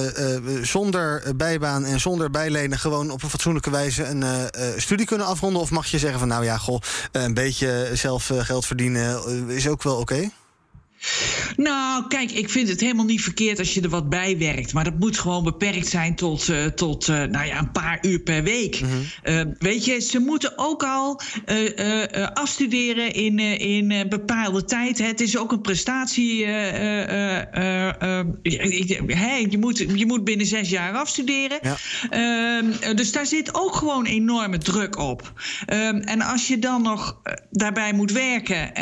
zonder bijbaan en zonder bijlenen gewoon op een fatsoenlijke wijze een studie kunnen afronden? Of mag je zeggen van nou ja, goh, een beetje zelf geld verdienen is ook wel oké? Nou, kijk, ik vind het helemaal niet verkeerd als je er wat bij werkt. Maar dat moet gewoon beperkt zijn tot, eh, tot eh, nou ja, een paar uur per week. Eh, weet je, ze moeten ook al afstuderen in, in eh, bepaalde tijd. Het is ook een prestatie. hè, je, moet, je moet binnen zes jaar afstuderen. Ehm, dus daar zit ook gewoon enorme druk op. Ehm, en als je dan nog daarbij moet werken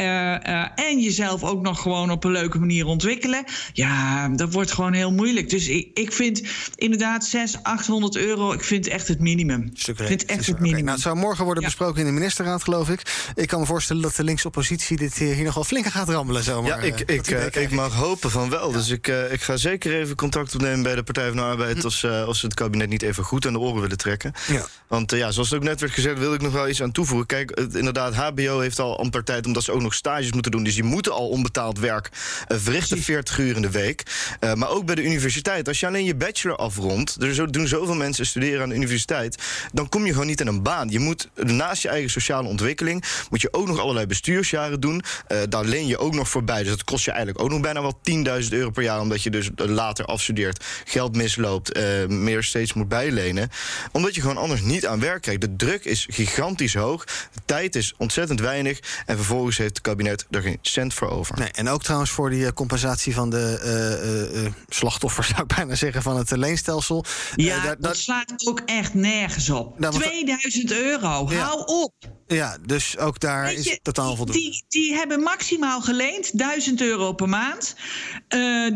en jezelf ook nog gewoon op een leuke manier ontwikkelen, ja, dat wordt gewoon heel moeilijk. Dus ik, ik vind inderdaad 600, 800 euro, ik vind echt het minimum. Ik vind echt het minimum. Nou, het zou morgen worden besproken in de ministerraad, geloof ik. Ik kan me voorstellen dat de linkse oppositie dit hier hier nog wel flink gaat rammelen. Zomaar. Ja, ik, Eh, ik, eh, ik mag hopen van wel. Dus ik, eh, ik ga zeker even contact opnemen bij de Partij van de Arbeid... Als, eh, als ze het kabinet niet even goed aan de oren willen trekken. Ja. Want eh, ja, zoals het ook net werd gezegd, wil ik nog wel iets aan toevoegen. Kijk, het- inderdaad, HBO heeft al amper tijd... omdat ze ook nog stages moeten doen. Dus die moeten al onbetaald werk eh, verrichten, 40 uur in de week. Eh, maar ook bij de universiteit. Als je alleen je bachelor afrondt... er doen zoveel mensen studeren aan de universiteit... dan kom je gewoon niet in een baan. Je moet naast je eigen sociale ontwikkeling... moet je ook nog allerlei bestuursjaren doen. Eh, daar leen je ook nog voorbij. Dus dat kost je eigenlijk ook nog bijna wel 10.000 euro per jaar... omdat je dus later afstudeert, geld misloopt... meer steeds moet bijlenen. Omdat je gewoon anders niet aan werk krijgt. De druk is gigantisch hoog. De tijd is ontzettend weinig. En vervolgens heeft het kabinet er geen cent voor over. Nee, en ook trouwens voor die eh, compensatie van de eh, eh, slachtoffers, [laughs] zou ik bijna zeggen, van het leenstelsel. Ja, daar- dat slaat ook echt nergens op. Nou, wat- 2000 euro, Ja. hou op. Ja, dus ook daar is totaal voldoende. Die, die hebben maximaal geleend 1000 euro per maand.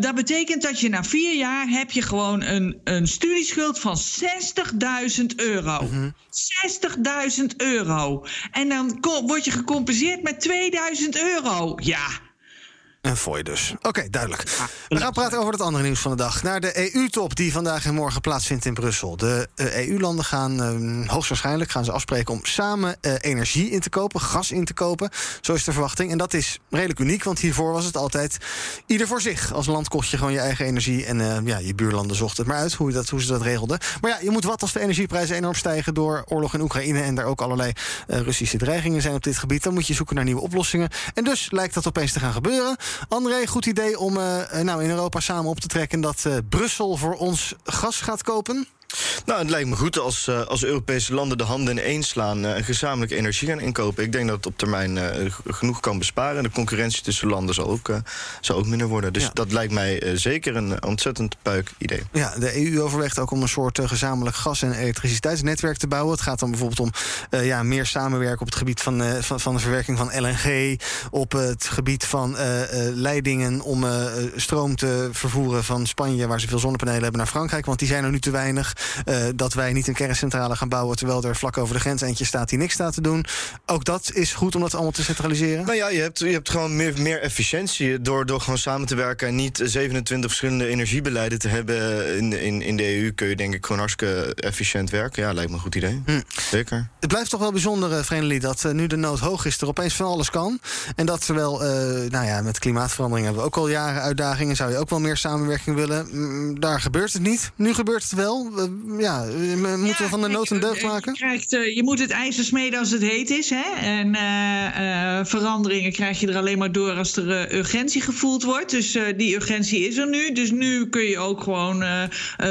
Dat betekent dat je na vier jaar heb je gewoon een, een studieschuld van 60.000 euro. Mhm. 60.000 euro. En dan word je gecompenseerd met 2000 euro. Ja. Een fooi dus. Oké, duidelijk. We gaan praten over het andere nieuws van de dag. Naar de EU-top die vandaag en morgen plaatsvindt in Brussel. De eh, EU-landen gaan eh, hoogstwaarschijnlijk gaan ze afspreken om samen eh, energie in te kopen, gas in te kopen. Zo is de verwachting. En dat is redelijk uniek, want hiervoor was het altijd ieder voor zich. Als land kocht je gewoon je eigen energie. En eh, ja, je buurlanden zochten het maar uit hoe, dat, hoe ze dat regelden. Maar ja, je moet wat als de energieprijzen enorm stijgen door oorlog in Oekraïne. En daar ook allerlei Russische dreigingen zijn op dit gebied. Dan moet je zoeken naar nieuwe oplossingen. En dus lijkt dat opeens te gaan gebeuren. André, goed idee om eh, nou, in Europa samen op te trekken dat eh, Brussel voor ons gas gaat kopen. Nou, het lijkt me goed als, eh, als Europese landen de handen in één slaan eh, en gezamenlijk energie gaan inkopen. Ik denk dat het op termijn eh, genoeg kan besparen. En de concurrentie tussen landen zal ook, zal ook minder worden. Dus dat lijkt mij zeker een ontzettend puik idee. Ja, de EU overweegt ook om een soort gezamenlijk gas- en elektriciteitsnetwerk te bouwen. Het gaat dan bijvoorbeeld om ja, meer samenwerken op het gebied van, van, van de verwerking van LNG. Op het gebied van leidingen om stroom te vervoeren van Spanje, waar ze veel zonnepanelen hebben, naar Frankrijk. Want die zijn er nu te weinig. Eh, dat wij niet een kerncentrale gaan bouwen terwijl er vlak over de grens eentje staat die niks staat te doen. Ook dat is goed om dat allemaal te centraliseren. Nou ja, je hebt, je hebt gewoon meer, meer efficiëntie door, door gewoon samen te werken en niet 27 verschillende energiebeleiden te hebben in, in, in de EU. Kun je denk ik gewoon hartstikke efficiënt werken. Ja, lijkt me een goed idee. Hm. Zeker. Het blijft toch wel bijzonder, uh, Vreemdelie, dat uh, nu de nood hoog is, er opeens van alles kan. En dat terwijl, uh, nou ja, met klimaatverandering hebben we ook al jaren uitdagingen. Zou je ook wel meer samenwerking willen? Mm, daar gebeurt het niet. Nu gebeurt het wel. ja, we moeten we van de nood een deugd maken? Je, krijgt, je moet het ijzer smeden als het heet is. Hè? En veranderingen krijg je er alleen maar door als er urgentie gevoeld wordt. Dus die urgentie is er nu. Dus nu kun je ook gewoon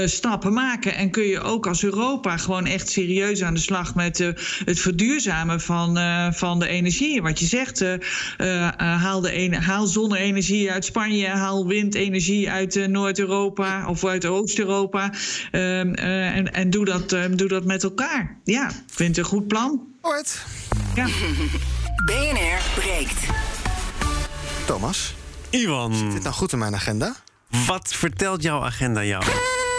stappen maken. En kun je ook als Europa gewoon echt serieus aan de slag met het verduurzamen van, van de energie. Wat je zegt, haal, de haal zonne-energie uit Spanje, haal windenergie uit Noord-Europa of uit Oost-Europa. en, en doe, dat, doe dat met elkaar. Ja, ik vind het een goed plan. Hoort. Ja. [laughs] BNR breekt. Thomas. Ivan. Zit dit nou goed in mijn agenda? Wat vertelt jouw agenda jou?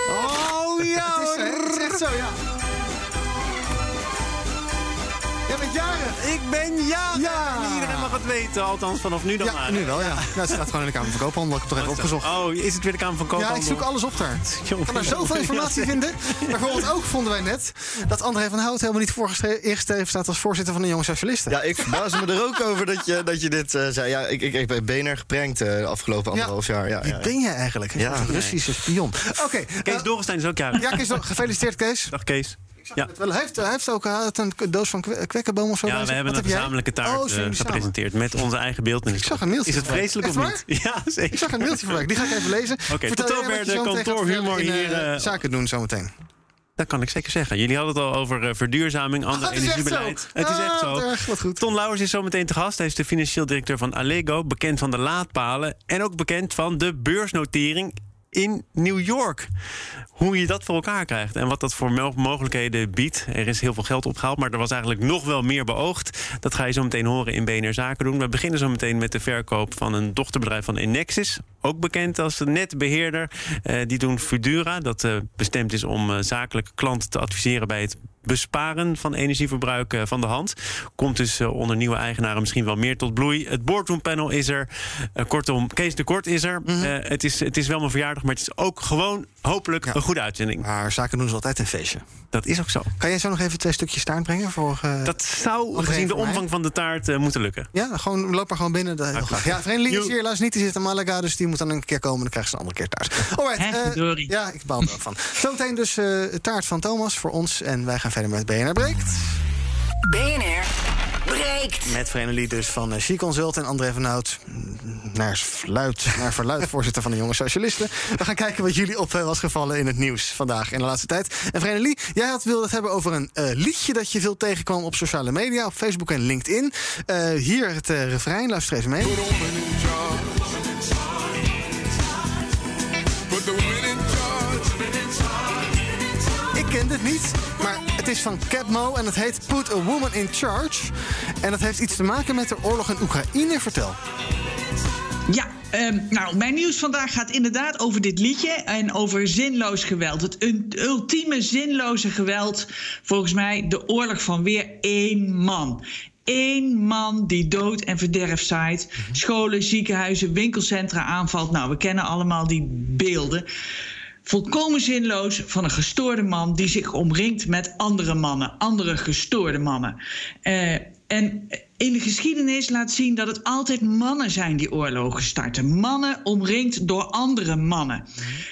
Oh ja, het is, het is echt zo, ja. Bent jarig. Ik ben jarig. Ja. Iedereen mag het weten, althans vanaf nu dan ja, maar. nu wel, ja. ja. Het staat gewoon in de Kamer van Koophandel. Ik heb het toch even opgezocht. Oh, is het weer de Kamer van Koophandel? Ja, ik zoek alles op daar. [laughs] Ik kan er zoveel informatie vinden. Bijvoorbeeld ook vonden wij net dat André van Hout helemaal niet ingeschreven staat als voorzitter van de Jonge Socialisten. Ja, ik verbaas me er ook over dat je, dat je dit uh, zei. Ja, ik, ik, ik ben BNR geprankt uh, de afgelopen anderhalf jaar. Ja, Wie ja, ben je eigenlijk? Een. Russische spion. Oké. Okay, Kees uh, Dorrestein is ook jarig. Ja, Kees, gefeliciteerd Kees. Dag Kees. Ja. Wel, hij, heeft, hij heeft ook had een doos van kwekkenboom of zo. Ja, we hebben Wat een gezamenlijke taart oh, uh, gepresenteerd met onze eigen beeldnis. Ik zag een mailtje. Is het vreselijk Echt of niet? [laughs] Ja, zeker. Ik zag een mailtje voorbij. Die ga ik even lezen. Oké, okay, tot zover de kantoorhumor hier. Uh, zaken doen zometeen. Dat kan ik zeker zeggen. Jullie hadden het al over uh, verduurzaming, ander oh, het energiebeleid. Het is echt zo. Ah, wat goed. Ton Lauwers is zometeen te gast. Hij is de financieel directeur van Allego, bekend van de laadpalen en ook bekend van de beursnotering in New York. Hoe je dat voor elkaar krijgt en wat dat voor mogelijkheden biedt. Er is heel veel geld opgehaald, maar er was eigenlijk nog wel meer beoogd. Dat ga je zo meteen horen in BNR Zaken doen. We beginnen zo meteen met de verkoop van een dochterbedrijf van Enexis. Ook bekend als netbeheerder. Uh, die doen Fudura, dat uh, bestemd is om uh, zakelijke klanten te adviseren bij het besparen van energieverbruik uh, van de hand. Komt dus uh, onder nieuwe eigenaren misschien wel meer tot bloei. Het boardroompanel is er. Uh, kortom, Kees de Kort is er. Mm -hmm. het, is, het is wel mijn verjaardag, maar het is ook gewoon hopelijk ja. een goede uitzending. Maar zaken doen ze altijd een feestje. Dat is ook zo. Kan jij zo nog even twee stukjes taart brengen? Voor, dat zou gezien de omvang mij? van de taart moeten lukken. Ja, gewoon, loop maar gewoon binnen. Dat heel graag. Ja, vriend is hier helaas niet. Die zit in Malaga, dus die moet dan een keer komen. Dan krijgt ze een andere keer taart. Alright, ja, ik baal er ook van. Zometeen dus taart van Thomas voor ons. En wij gaan verder met BNR Breekt. BNR breekt. Met Vreemdelie dus van uh, She-Consult en André van Hout. Naar, fluit, naar verluid, voorzitter van de Jonge Socialisten. We gaan kijken wat jullie op uh, was gevallen in het nieuws vandaag in de laatste tijd. En Vreemdelie, jij had, wilde het hebben over een uh, liedje dat je veel tegenkwam op sociale media, op Facebook en LinkedIn. hier het refrein, luister even mee. Ik ken dit niet, maar het is van Capmo en het heet Put a Woman in Charge. En dat heeft iets te maken met de oorlog in Oekraïne. Vertel. Ja, um, nou, mijn nieuws vandaag gaat inderdaad over dit liedje en over zinloos geweld. Het ultieme zinloze geweld, volgens mij de oorlog van weer één man. Eén man die dood en verderf zaait. Scholen, ziekenhuizen, winkelcentra aanvalt. Nou, we kennen allemaal die beelden. Volkomen zinloos van een gestoorde man die zich omringt met andere mannen, andere gestoorde mannen. Uh, en in de geschiedenis laat zien dat het altijd mannen zijn die oorlogen starten. Mannen omringd door andere mannen.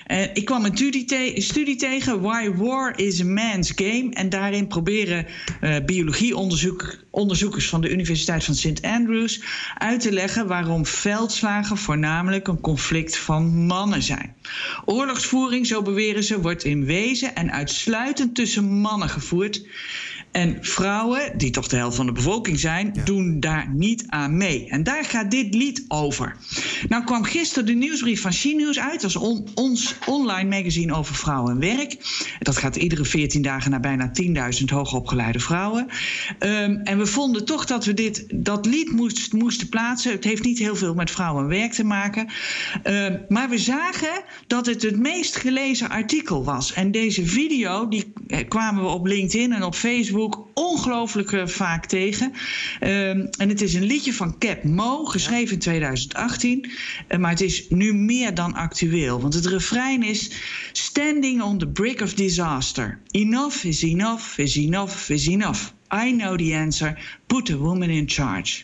Uh, ik kwam een studie, te studie, tegen, Why War is a Man's Game. En daarin proberen uh, biologieonderzoekers van de Universiteit van St. Andrews uit te leggen waarom veldslagen voornamelijk een conflict van mannen zijn. Oorlogsvoering, zo beweren ze, wordt in wezen en uitsluitend tussen mannen gevoerd. En vrouwen, die toch de helft van de bevolking zijn, doen daar niet aan mee. En daar gaat dit lied over. Nou kwam gisteren de nieuwsbrief van She-News uit. Dat is on- ons online magazine over vrouwen en werk. Dat gaat iedere 14 dagen naar bijna 10.000 hoogopgeleide vrouwen. Ehm, en we vonden toch dat we dit, dat lied moest, moesten plaatsen. Het heeft niet heel veel met vrouwen en werk te maken. Ehm, maar we zagen dat het het meest gelezen artikel was. En deze video, die eh, kwamen we op LinkedIn en op Facebook ongelooflijk eh, vaak tegen. Ehm, en het is een liedje van Cap Mo, geschreven in 2018. Eh, maar het is nu meer dan actueel. Want het refrein is... Standing on the brink of disaster. Enough is enough is enough is enough. I know the answer. Put a woman in charge.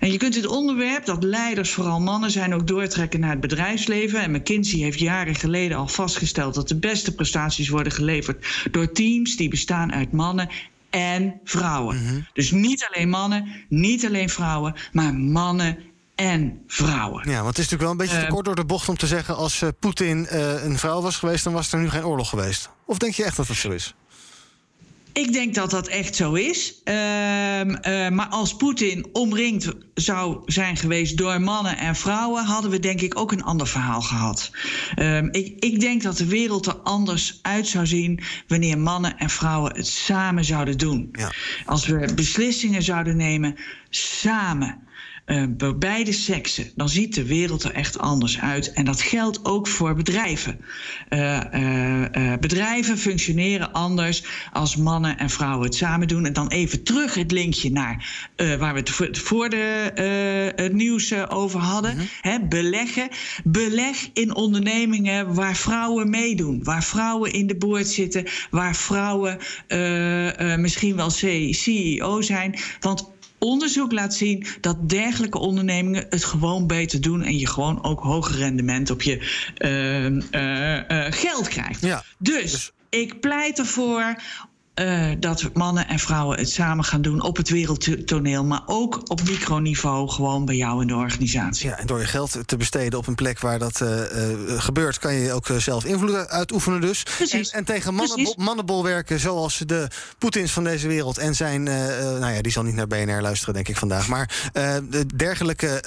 En je kunt het onderwerp dat leiders, vooral mannen zijn, ook doortrekken naar het bedrijfsleven. En McKinsey heeft jaren geleden al vastgesteld dat de beste prestaties worden geleverd door teams die bestaan uit mannen en vrouwen. Dus niet alleen mannen, niet alleen vrouwen, maar mannen en vrouwen. Ja, want het is natuurlijk wel een beetje te Eh, kort door de bocht om te zeggen... als eh, Poetin eh, een vrouw was geweest, dan was er nu geen oorlog geweest. Of denk je echt dat dat zo is? Ik denk dat dat echt zo is. Ehm, eh, maar als Poetin omringd zou zijn geweest door mannen en vrouwen, hadden we denk ik ook een ander verhaal gehad. Ehm, ik, ik denk dat de wereld er anders uit zou zien wanneer mannen en vrouwen het samen zouden doen. Als we beslissingen zouden nemen samen. Eh, bij beide seksen, dan ziet de wereld er echt anders uit. En dat geldt ook voor bedrijven. Eh, eh, bedrijven functioneren anders als mannen en vrouwen het samen doen. En dan even terug het linkje naar waar we het voor, de, het nieuws over hadden. Hè, beleggen. Beleg in ondernemingen waar vrouwen meedoen. Waar vrouwen in de boord zitten. Waar vrouwen misschien wel CEO zijn. Want Onderzoek laat zien dat dergelijke ondernemingen het gewoon beter doen en je gewoon ook hoger rendement op je eh, eh, eh, geld krijgt. Dus, ik pleit ervoor eh, dat mannen en vrouwen het samen gaan doen op het wereldtoneel, maar ook op microniveau, gewoon bij jou in de organisatie. Ja, en door je geld te besteden op een plek waar dat eh, eh, gebeurt, kan je ook zelf invloed uitoefenen. Dus. En, en tegen mannenbol, mannenbolwerken zoals de Poetins van deze wereld en zijn. nou ja, die zal niet naar BNR luisteren, denk ik vandaag. Maar de dergelijke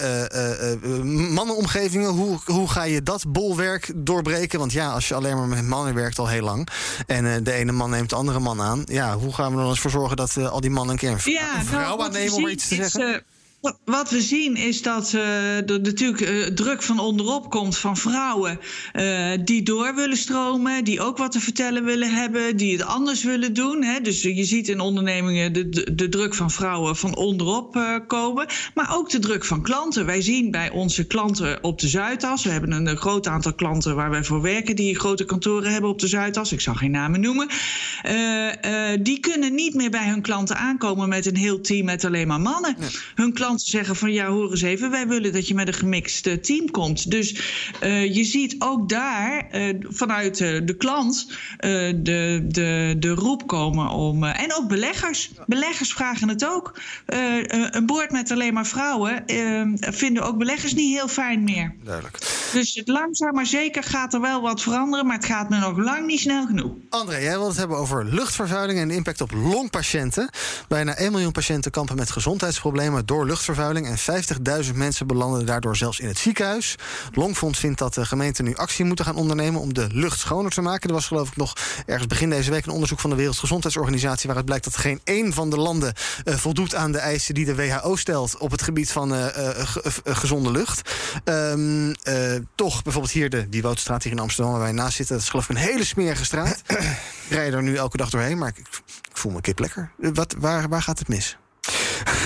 mannenomgevingen, hoe, hoe ga je dat bolwerk doorbreken? Want ja, als je alleen maar met mannen werkt al heel lang. En de ene man neemt de andere man aan. Ja, hoe gaan we er dan eens voor zorgen dat eh, al die mannen een keer een, Ja, nou, vrouw aannemen om iets te zeggen? Wat- we zien is dat eh, er natuurlijk eh, druk van onderop komt van vrouwen eh, die door willen stromen, die ook wat te vertellen willen hebben, die het anders willen doen. Hè. Dus je ziet in ondernemingen de, de, de druk van vrouwen van onderop komen, maar ook de druk van klanten. Wij zien bij onze klanten op de Zuidas, we hebben een, groot aantal klanten waar wij voor werken die grote kantoren hebben op de Zuidas. Ik zal geen namen noemen. Die kunnen niet meer bij hun klanten aankomen met een heel team met alleen maar mannen. Hun klanten zeggen van ja, hoor eens even, wij willen dat je met een gemixt eh, team komt. Dus eh, je ziet ook daar eh, vanuit de klant de, de, de roep komen om. en ook beleggers. Beleggers vragen het ook. Een boord met alleen maar vrouwen vinden ook beleggers niet heel fijn meer. Duidelijk. Dus het langzaam maar zeker gaat er wel wat veranderen, maar het gaat me nog lang niet snel genoeg. André, jij wil het hebben over luchtvervuiling en de impact op longpatiënten. Bijna 1 miljoen patiënten kampen met gezondheidsproblemen door luchtvervuiling. En 50.000 mensen belanden daardoor zelfs in het ziekenhuis. Longfonds vindt dat de gemeenten nu actie moeten gaan ondernemen om de lucht schoner te maken. Er was geloof ik nog ergens begin deze week een onderzoek van de Wereldgezondheidsorganisatie. waaruit blijkt dat geen één van de landen eh, voldoet aan de eisen die de WHO stelt op het gebied van eh, eh, ge- gezonde lucht. Ehm, eh, toch, bijvoorbeeld hier de die Woudstraat hier in Amsterdam, waar wij naast zitten. Dat is geloof ik een hele smerige straat. ik rij er nu elke dag doorheen, maar ik, ik voel me kip lekker. Wat, waar, waar gaat het mis?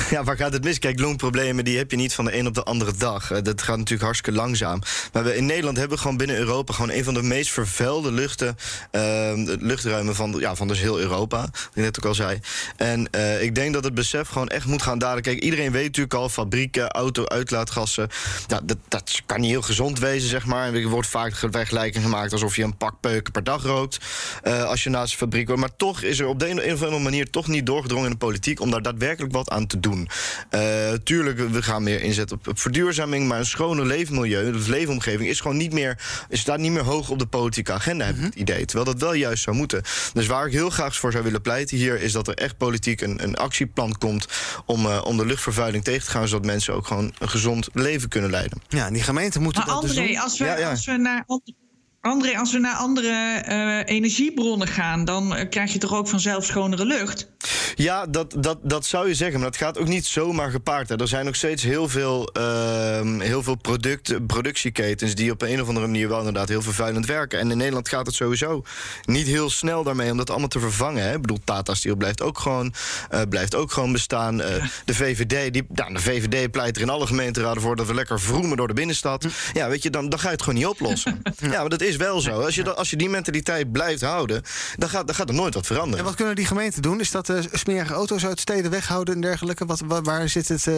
[laughs] Ja, waar gaat het mis? Kijk, longproblemen die heb je niet van de een op de andere dag. Eh, Dat gaat natuurlijk hartstikke langzaam. Maar we, in Nederland hebben gewoon binnen Europa gewoon een van de meest vervuilde luchten, eh, luchtruimen van, ja, van dus heel Europa. Wat ik net ook al zei. En eh, ik denk dat het besef gewoon echt moet gaan dalen. Kijk, iedereen weet natuurlijk al, fabrieken, auto-uitlaatgassen. Ja, dat, dat kan niet heel gezond wezen, zeg maar. Er wordt vaak vergelijking gemaakt alsof je een pak peuken per dag rookt. eh, als je naast een fabriek wordt. Maar toch is er op de een of andere manier toch niet doorgedrongen in de politiek om daar daadwerkelijk wat aan te doen. Doen. Eh, tuurlijk, we gaan meer inzetten op, op verduurzaming, maar een schone leefmilieu, de leefomgeving, is gewoon niet meer, staat niet meer hoog op de politieke agenda, heb ik het idee. Terwijl dat wel juist zou moeten. Dus waar ik heel graag voor zou willen pleiten hier, is dat er echt politiek een, een actieplan komt om, eh, om de luchtvervuiling tegen te gaan, zodat mensen ook gewoon een gezond leven kunnen leiden. Ja, en die gemeenten moeten Maar dat dus André, doen. als we, Ja, ja. Als we naar. André, als we naar andere eh, energiebronnen gaan, dan eh, krijg je toch ook vanzelf schonere lucht? Ja, dat, dat, dat zou je zeggen, maar dat gaat ook niet zomaar gepaard. Hè. Er zijn nog steeds heel veel, ehm, heel veel product, productieketens die op een of andere manier wel inderdaad heel vervuilend werken. En in Nederland gaat het sowieso niet heel snel daarmee om dat allemaal te vervangen. Hè. Ik bedoel, Tata Steel blijft ook gewoon, eh, blijft ook gewoon bestaan. De VVD, die, nou, de VVD pleit er in alle gemeenteraden voor dat we lekker vroemen door de binnenstad. Ja, weet je, dan, dan ga je het gewoon niet oplossen. [laughs] ja, maar dat is wel zo. Als je, dat- als je die mentaliteit blijft houden, dan gaat, dan gaat er nooit wat veranderen. En wat kunnen die gemeenten doen? Is dat eh, smerige auto's uit steden weghouden en dergelijke? Wat, wa- waar zit het? eh,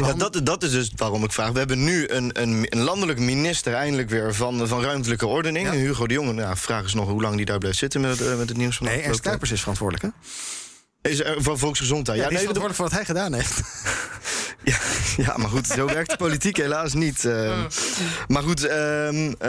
Ja, dat, dat is dus waarom ik vraag. We hebben nu een, een, een landelijk minister eindelijk weer van, van ruimtelijke ordening. Hugo de Jonge. Nou, vraag is nog hoe lang die daar blijft zitten met, het, met het nieuws van Nee, afgelopen- Kuipers is verantwoordelijk, hè? Is er voor volksgezondheid. Ja, Ja, nee, dat- verantwoordelijk voor wat hij gedaan heeft. [laughs] ja, maar goed, zo werkt de politiek helaas niet. eh. Maar goed, ehm, eh,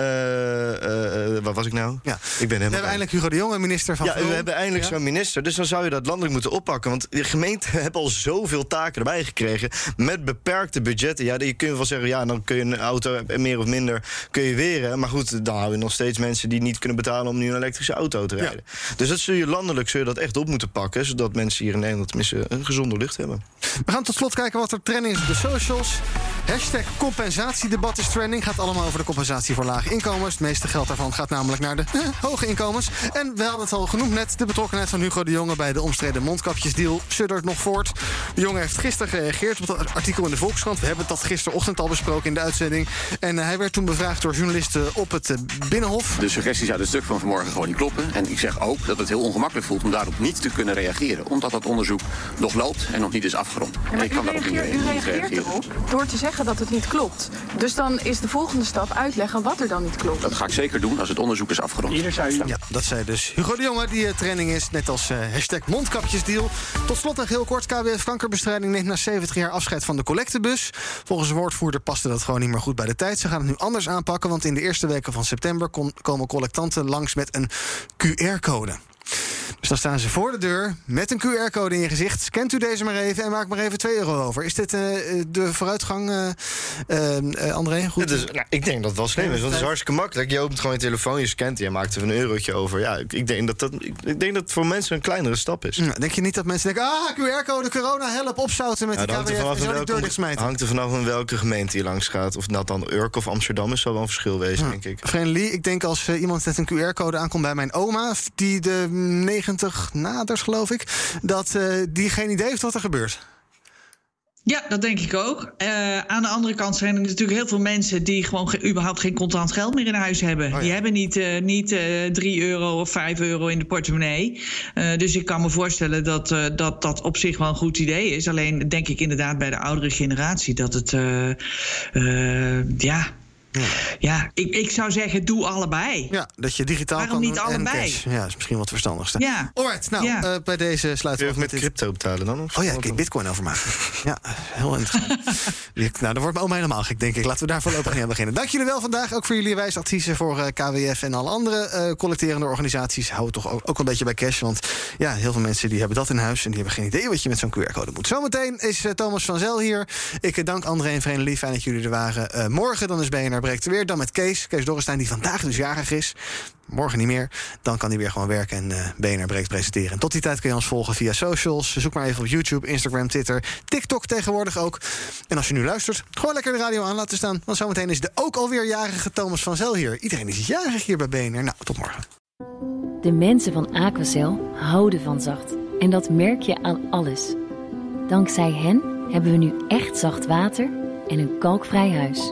waar was ik nou? Ja. Ik ben We helemaal hebben eindelijk Hugo de Jonge, minister van Ja, we hebben eindelijk Ja. zo'n minister. Dus dan zou je dat landelijk moeten oppakken. Want de gemeenten [laughs] hebben al zoveel taken erbij gekregen. Met beperkte budgetten. Ja, je kunt wel zeggen, ja, dan kun je een auto meer of minder kun je weren. Maar goed, dan hou je nog steeds mensen die niet kunnen betalen om nu een elektrische auto te rijden. Dus dat zul je landelijk zul je dat echt op moeten pakken. Zodat mensen hier in Nederland tenminste een gezonde lucht hebben. We gaan tot slot kijken wat er trending is op de socials. Hashtag compensatiedebat is trending. Gaat allemaal over de compensatie voor lage inkomens. Het meeste geld daarvan gaat namelijk naar de [laughs] eh, hoge inkomens. En we hadden het al genoemd net. De betrokkenheid van Hugo de Jonge bij de omstreden mondkapjesdeal suddert nog voort. De Jonge heeft gisteren gereageerd op dat artikel in de Volkskrant. We hebben dat gisterochtend al besproken in de uitzending. En eh, hij werd toen bevraagd door journalisten op het eh, Binnenhof. De suggesties uit het stuk van vanmorgen gewoon niet kloppen. En ik zeg ook dat het heel ongemakkelijk voelt om daarop niet te kunnen reageren. Omdat dat onderzoek nog loopt en nog niet is afgerond. En ik kan daarop niet u re- niet reageert reageren. erop door te zeggen dat het niet klopt. Dus dan is de volgende stap uitleggen wat er dan niet klopt. Dat ga ik zeker doen als het onderzoek is afgerond. Ja, dat zei dus Hugo de Jonge, die eh, trending is. Net als eh, hashtag mondkapjesdeal. Tot slot nog heel kort. KWF Kankerbestrijding neemt na 70 jaar afscheid van de collectebus. Volgens een woordvoerder paste dat gewoon niet meer goed bij de tijd. Ze gaan het nu anders aanpakken. Want in de eerste weken van september kon- komen collectanten langs met een QR-code. Dus dan staan ze voor de deur met een QR-code in je gezicht. Scant u deze maar even en maak maar even 2 euro over. Is dit eh, de vooruitgang, eh, eh, André? Goed. Het is, nou, ik denk dat het wel slim is, want het is hartstikke makkelijk. Je opent gewoon je telefoon, je scant en maakt er een eurotje over. Ja, ik, ik denk dat dat, ik, ik denk dat het voor mensen een kleinere stap is. Ja, denk je niet dat mensen denken... ah, QR-code, corona, help, opzouten met Ja, die KWF... er en zo deur welke, dichtsmijten. hangt er vanaf in welke gemeente je langs gaat. Of dat dan Urk of Amsterdam is, zal wel een verschil wezen, denk ik. Friendly, ik denk als iemand met een QR-code aankomt bij mijn oma... die de 90 nadert, geloof ik... dat eh, die geen idee heeft wat er gebeurt. Ja, dat denk ik ook. Eh, aan de andere kant zijn er natuurlijk heel veel mensen die gewoon ge- überhaupt geen contant geld meer in huis hebben. Die hebben niet, eh, niet eh 3 euro of 5 euro in de portemonnee. Dus ik kan me voorstellen dat, dat dat op zich wel een goed idee is. Alleen denk ik inderdaad bij de oudere generatie dat het. eh, ja. Ja, ik, ik zou zeggen, doe allebei. Ja, dat je digitaal Waarom kan niet allebei? en cash. Ja, is misschien wat verstandigste. Ja. Alright, nou, Ja. eh, bij deze sluiten we af met met crypto betalen dan? Of Oh ja, kijk, bitcoin overmaken. [laughs] ja, heel interessant. [laughs] Ik- nou, dan wordt mijn oma helemaal gek, denk ik. Laten we daar voorlopig niet aan beginnen. Dank jullie wel vandaag. Ook voor jullie wijsadviezen voor eh, KWF en alle andere eh, collecterende organisaties. Hou het toch ook, ook een beetje bij cash. Want ja, heel veel mensen die hebben dat in huis... en die hebben geen idee wat je met zo'n QR-code moet. Zometeen is Thomas van Zel hier. Ik dank André en Vreemde Lief. Fijn dat jullie er waren. Eh, morgen dan is BNR Breekt er weer. Dan met Kees. Kees Dorrestein, die vandaag dus jarig is. Morgen niet meer. Dan kan hij weer gewoon werken en BNR Breekt presenteren. En tot die tijd kun je ons volgen via socials. Zoek maar even op YouTube, Instagram, Twitter, TikTok tegenwoordig ook. En als je nu luistert, gewoon lekker de radio aan laten staan. Want zometeen is de ook alweer jarige Thomas van Zel hier. Iedereen is jarig hier bij BNR. Nou, tot morgen. De mensen van Aquacel houden van zacht. En dat merk je aan alles. Dankzij hen hebben we nu echt zacht water en een kalkvrij huis.